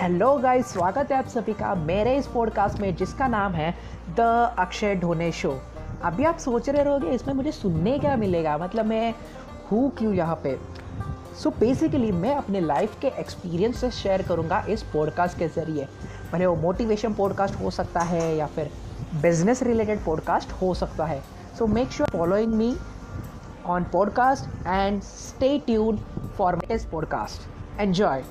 Hello guys स्वागत है आप सभी का मेरे इस पॉडकास्ट में जिसका नाम है द अक्षय ढोने शो अभी आप सोच रहे रहोगे इसमें मुझे सुनने क्या मिलेगा? मतलब मैं हूँ क्यों यहाँ पे? सो so बेसिकली मैं अपने लाइफ के एक्सपीरियंस से शेयर करूँगा इस पॉडकास्ट के ज़रिए। भले वो मोटिवेशन पॉडकास्ट हो सकता है या फिर बिज़नेस रिलेटेड पॉडकास्ट हो सकता है। So make sure following me on podcast and stay tune for this podcast enjoy